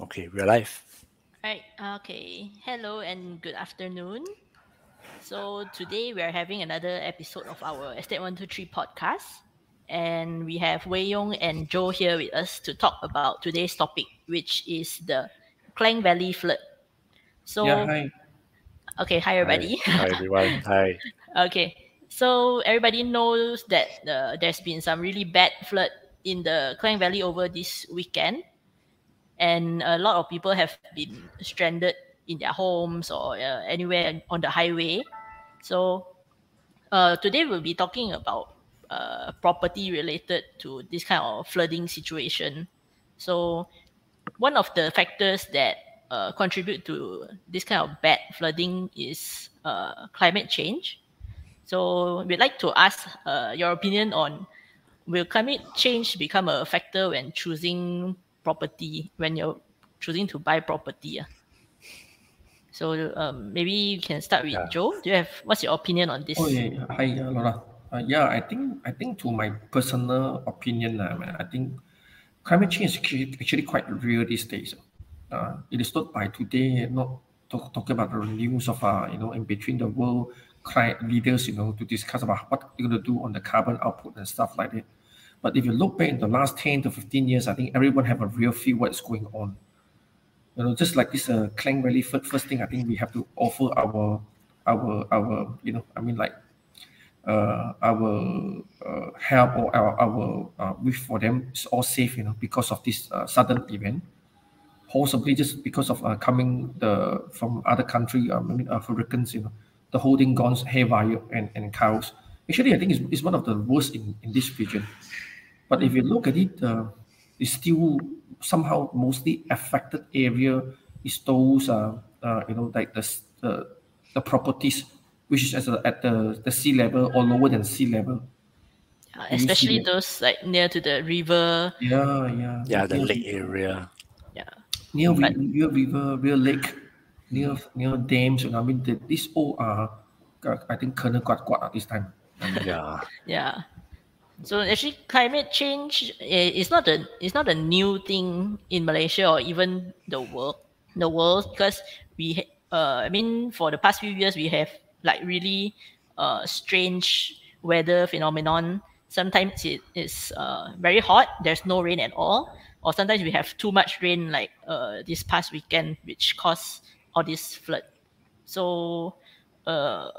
Okay, we're live. Right. Okay. Hello and good afternoon. So today we are having another episode of our Estate One Two Three podcast, and we have Wei Yong and Joe here with us to talk about today's topic, which is the Klang Valley flood. So Yeah, hi. okay, hi everybody. Hi, everyone. Hi. Okay, so everybody knows that uh, there's been some really bad flood in the Klang Valley over this weekend, and a lot of people have been stranded in their homes or uh, anywhere on the highway. So uh, today we'll be talking about uh, property related to this kind of flooding situation. So one of the factors that uh, contribute to this kind of bad flooding is uh, climate change. So we'd like to ask uh, your opinion on will climate change become a factor when choosing property when you're choosing to buy property? ah? So um, maybe you can start with Yeah. Joe. Do you have what's your opinion on this? Oh yeah, yeah. hi uh, Laura. Uh, yeah, I think I think to my personal opinion, uh, I think climate change is actually, actually quite real these days. Uh, it is not by today, not talk, talking about the news of uh, you know in between the world cli- leaders, you know, to discuss about what you're going to do on the carbon output and stuff like that. But if you look back in the last 10 to 15 years, I think everyone have a real feel what's going on. You know, just like this uh, Klang Valley first, thing, I think we have to offer our, our, our, you know, I mean like uh, our uh, help or our, our uh, wish for them is all safe, you know, because of this uh, sudden event. Possibly just because of uh, coming the from other country, um, I mean, hurricanes, you know, the holding guns, haywire, and, and cows. Actually, I think it's, it's one of the worst in, in this region. But if you look at it, uh, it's still somehow mostly affected area is those, uh, uh, you know, like the, the, the properties which is at the, at the, the sea level or lower than sea level. Uh, especially that? those like near to the river. Yeah, yeah. Yeah, the near, lake area. Yeah. near, ri- But- near river, real lake, near near dams. You know, I mean, the, these all are, uh, I think, kena kuat kuat at this time. Yeah. Yeah. So actually, climate change i- is not a it's not a new thing in Malaysia or even the world the world because we uh I mean for the past few years we have like really uh strange weather phenomenon. Sometimes it is uh very hot. There's no rain at all, or sometimes we have too much rain like uh this past weekend, which caused all this flood. So uh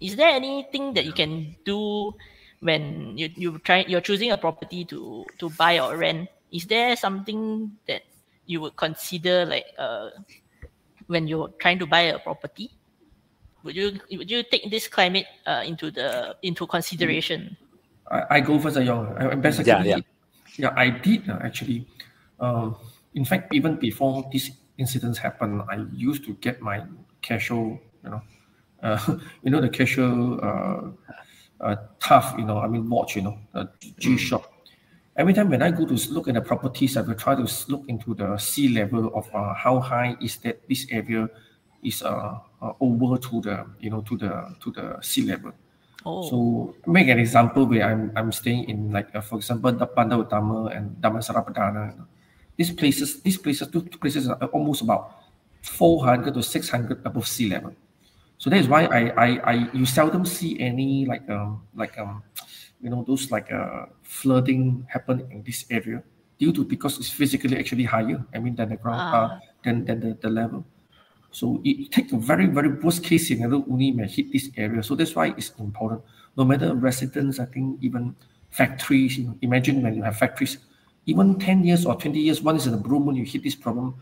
is there anything that you can do when you you try you're choosing a property to to buy or rent is there something that you would consider like uh when you're trying to buy a property would you would you take this climate uh, into the into consideration I, I go first, uh, Yong. I, I basically, Yeah, yeah. yeah, I did uh, actually. Um, in fact, even before these incidents happened, I used to get my casual, you know, uh, you know, the casual, uh, tough, you know, I mean, watch, you know, uh, G Shock. Every time when I go to look at the properties, I will try to look into the sea level of uh, how high is that this area is uh, uh, over to the, you know, to the to the sea level. oh So make an example where I'm I'm staying in like uh, for example the Bandar Utama and Damansara Perdana. you know. These places, these places, two two places are almost about 400 to 600 above sea level. So that is why I, I, I you seldom see any like um like um you know those like uh flooding happen in this area due to because it's physically actually higher. I mean than the ground uh, Ah. than than the, the level. So it, it take a very, very worst case scenario only may hit this area. So that's why it's important. No matter residents, I think even factories, you know, imagine when you have factories, even 10 years or 20 years, once in a blue moon, you hit this problem,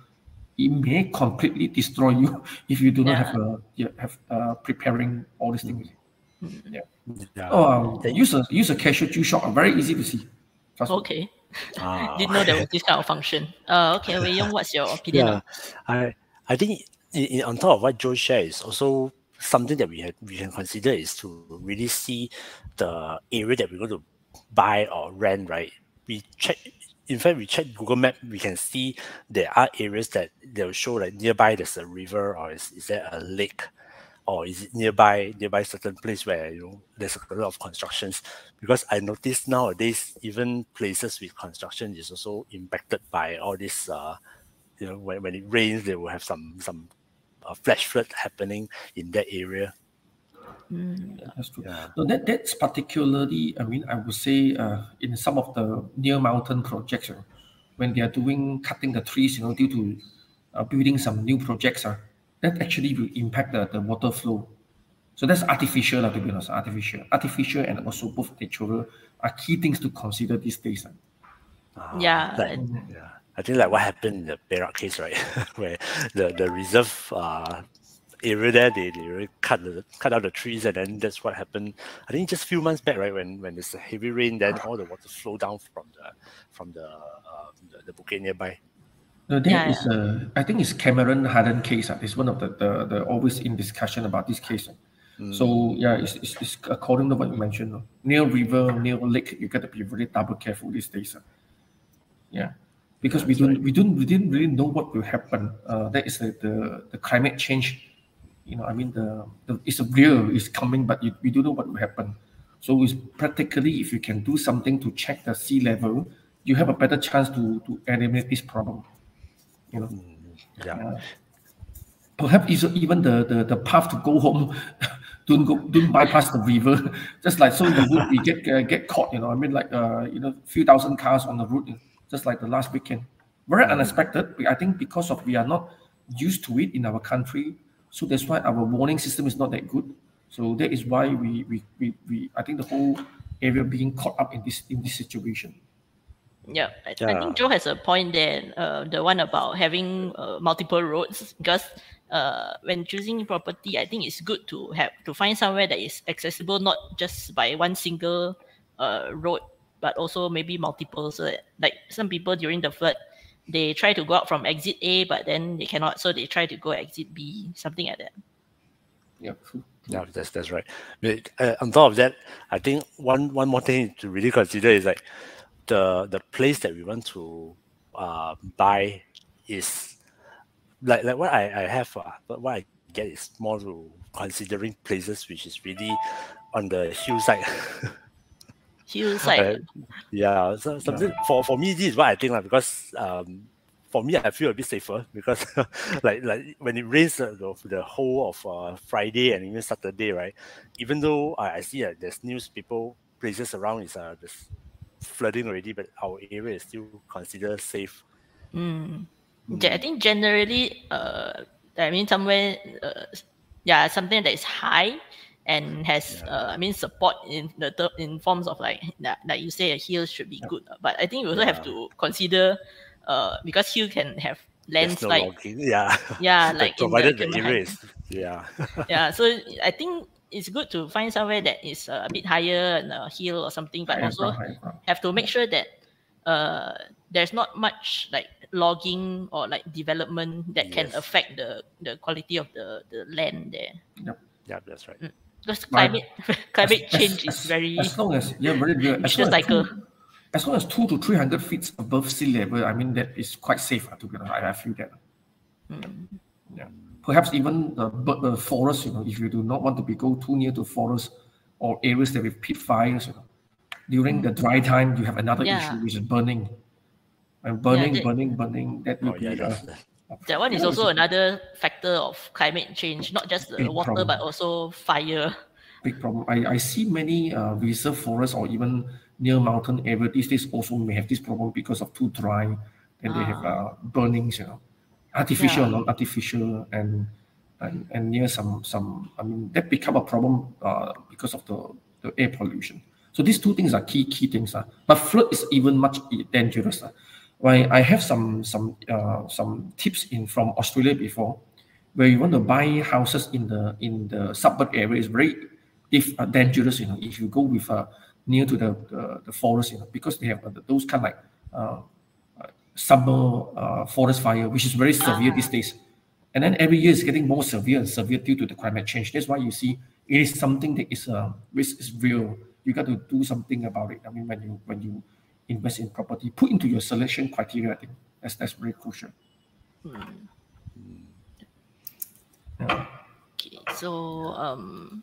it may completely destroy you if you do not have a yeah, have uh, preparing all these things. Yeah. Yeah. Oh, um, use a use a Casio G Shock, very easy to see. Trust okay Ah. didn't know there was this kind of function uh okay Wei Yong, what's your opinion Yeah, I I think in, in, on top of what Joe shared is also something that we have we can consider is to really see the area that we're going to buy or rent. Right, we check. In fact, we check Google Map. We can see there are areas that they'll show like nearby there's a river or is, is there a lake or is it nearby nearby certain place where you know there's a lot of constructions because i notice nowadays even places with construction is also impacted by all this uh, you know when, when it rains, they will have some some uh, flash flood happening in that area. Yeah, that's true. Yeah. So that that's particularly, I mean, I would say, uh, in some of the near mountain projects, uh, when they are doing cutting the trees, you know, due to uh, building some new projects, uh, that actually will impact the, the water flow. So that's artificial, uh, to be honest, artificial, artificial, and also both natural are key things to consider these days. uh. Uh, Yeah, like- and- yeah. I think like what happened in the Perak case, right, where the the reserve uh, area there they, they really cut the cut out the trees and then that's what happened. I think just a few months back, right, when when there's a heavy rain, then all the water flow down from the from the uh, the, the bukit nearby. No, that Yeah, is, uh, I think it's Cameron Harden case. Uh, it's one of the, the, the always in discussion about this case. uh. So yeah, it's, it's, it's according to what you mentioned. uh, Near river, near lake, you got to be really double careful these days. uh. Yeah, because we don't we don't we didn't really know what will happen. Uh, that is the, the the climate change. You know, I mean the, the it's a real it's coming, but you, we don't know what will happen. So it's practically if you can do something to check the sea level, you have a better chance to to eliminate this problem. You know Yeah. perhaps even even the, the, the path to go home don't go don't bypass the river just like so the route we get uh, get caught you know i mean like uh you know few thousand cars on the route just like the last weekend very unexpected i think because of we are not used to it in our country so that's why our warning system is not that good so that is why we we, we, we i think the whole area being caught up in this in this situation Yeah, I, I think Joe has a point there. Uh, the one about having uh, multiple roads because uh, when choosing property, I think it's good to have to find somewhere that is accessible not just by one single uh, road, but also maybe multiple. So that, like some people during the flood, they try to go out from exit A, but then they cannot, so they try to go exit B, something like that. yeah. Yeah, that's that's right. But uh, on top of that, I think one one more thing to really consider is like the the place that we want to uh, buy is like like what I, I have uh, but what I get is more to considering places which is really on the hillside. Hillside. yeah, so something for for me this is what I think like, because um for me I feel a bit safer because like like when it rains uh, the, the whole of uh, Friday and even Saturday right even though I, see uh, there's news people places around is uh flooding already but our area is still considered safe. Mm. Ge- I think generally, uh, I mean somewhere, uh, yeah, something that is high and has, uh, I mean, support in the ter- in forms of like that, like you say, a hill should be good. But I think you also have to consider, uh, because hill can have there's no landslide. logging yeah Yeah, like in the provided the Cameron area Heights. is yeah yeah, so I think it's good to find somewhere that is uh, a bit higher and a hill or something, but Higher also ground, have to make sure that uh, there's not much like logging or like development that can affect the, the quality of the, the land there. yeah that's right Because Right. climate climate As- change as- is very as long as yeah very real as vicious long as, cycle. two, as long as two to three hundred feet above sea level I mean that is quite safe uh, to be honest. I, I feel that. Yeah. Perhaps even the, but the forest you know if you do not want to be go too near to forest or areas that with peat fires you know during the dry time you have another Yeah. issue which is burning. And burning that- burning burning that will oh yeah be uh, that's, that's- that one is also another factor of climate change, not just the water problem. but also fire. big problem. I, I see many uh, reserve forests or even near mountain area these days also may have this problem because of too dry and they have uh, burnings, you know, artificial or Yeah. non-artificial and, and and near some some I mean that become a problem uh, because of the, the air pollution. So these two things are key key things. Uh. But flood is even much dangerous. Uh. Why I have some some uh, some tips in from Australia before where you want to buy houses in the in the suburb area is very if uh, dangerous you know if you go with uh, near to the, the the forest you know because they have uh, those kind of like uh, summer uh, forest fire which is very severe these days. And then every year it's getting more severe and severe due to the climate change. That's why you see it is something that is uh, risk is real. You got to do something about it. I mean when you when you invest in property put into your selection criteria i think that's that's very crucial yeah. Okay, so um,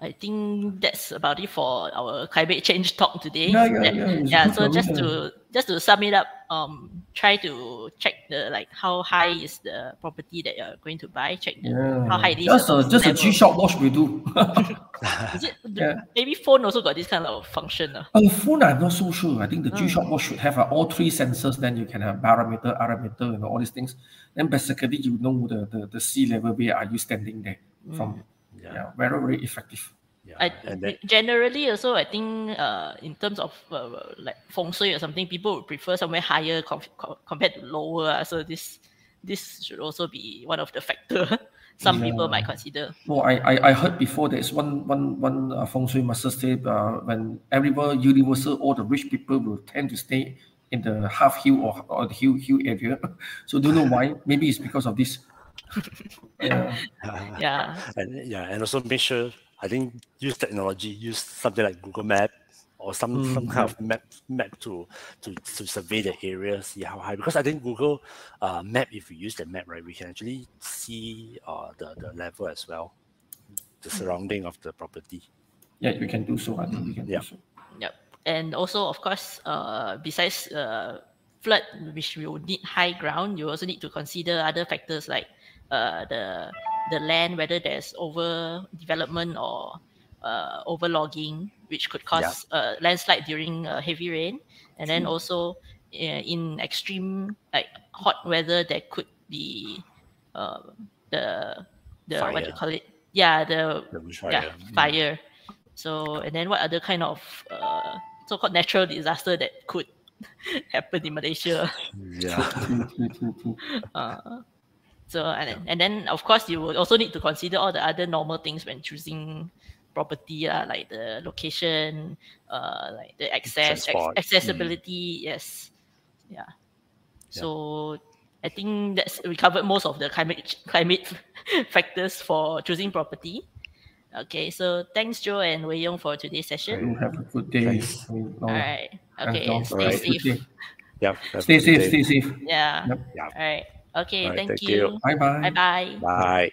I think that's about it for our climate change talk today. Yeah, yeah, yeah, yeah, so just to just to sum it up, um, try to check the like how high is the property that you're going to buy. Check the, Yeah. how high it is. Just a just a. G Shock watch will do. Is it, Yeah. Maybe phone also got this kind of function. Uh. Phone, I'm not so sure. I think the Mm. G Shock watch should have uh, all three sensors. Then you can have barometer, arometer, and all these things. Then basically you know the, the, the sea level where are you standing there from. Yeah. Yeah, very very effective. Yeah. I, and then, generally also I think uh, in terms of uh, like feng shui or something, people would prefer somewhere higher com- com- compared to lower. uh, So this this should also be one of the factor some people might consider. No, I, I, I heard before there's one one one uh, feng shui master say uh, when everywhere universal, all the rich people will tend to stay in the half hill or, or the hill hill area. so don't know why. Maybe it's because of this. yeah. Yeah. and yeah, and also make sure I think use technology, use something like Google Map or some some Mm, kind of map map to to to survey the area, see how high. Because I think Google uh, Map, if we use the map, right, we can actually see uh, the the level as well, the surrounding of the property. Yeah, you can do so. I think we can Yeah. do so. Yep. And also, of course, uh, besides uh, flood, which will need high ground, you also need to consider other factors like uh, the the land, whether there's over development or uh, overlogging, which could cause uh, landslide during uh, heavy rain, and then also uh, in extreme like hot weather, there could be uh, the the what do you call it? Yeah, the The bush yeah fire. Mm. so and then what other kind of uh, so-called natural disaster that could happen in malaysia Yeah. so and, then- and then of course you would also need to consider all the other normal things when choosing property uh, like the location uh, like the access ac- Transport. Mm. accessibility yes yeah so I think that's we covered most of the climate climate factors for choosing property. Okay, so thanks Joe and Wei Yong for today's session. You have a good day. Thanks. I mean, no, All right. Okay, stay Alright. Good safe. day. Yeah. have a Stay safe. Stay safe. Yeah. Yep. Yeah. All right. Okay, Alright, thank, thank you. you. Bye bye. Bye bye. Bye.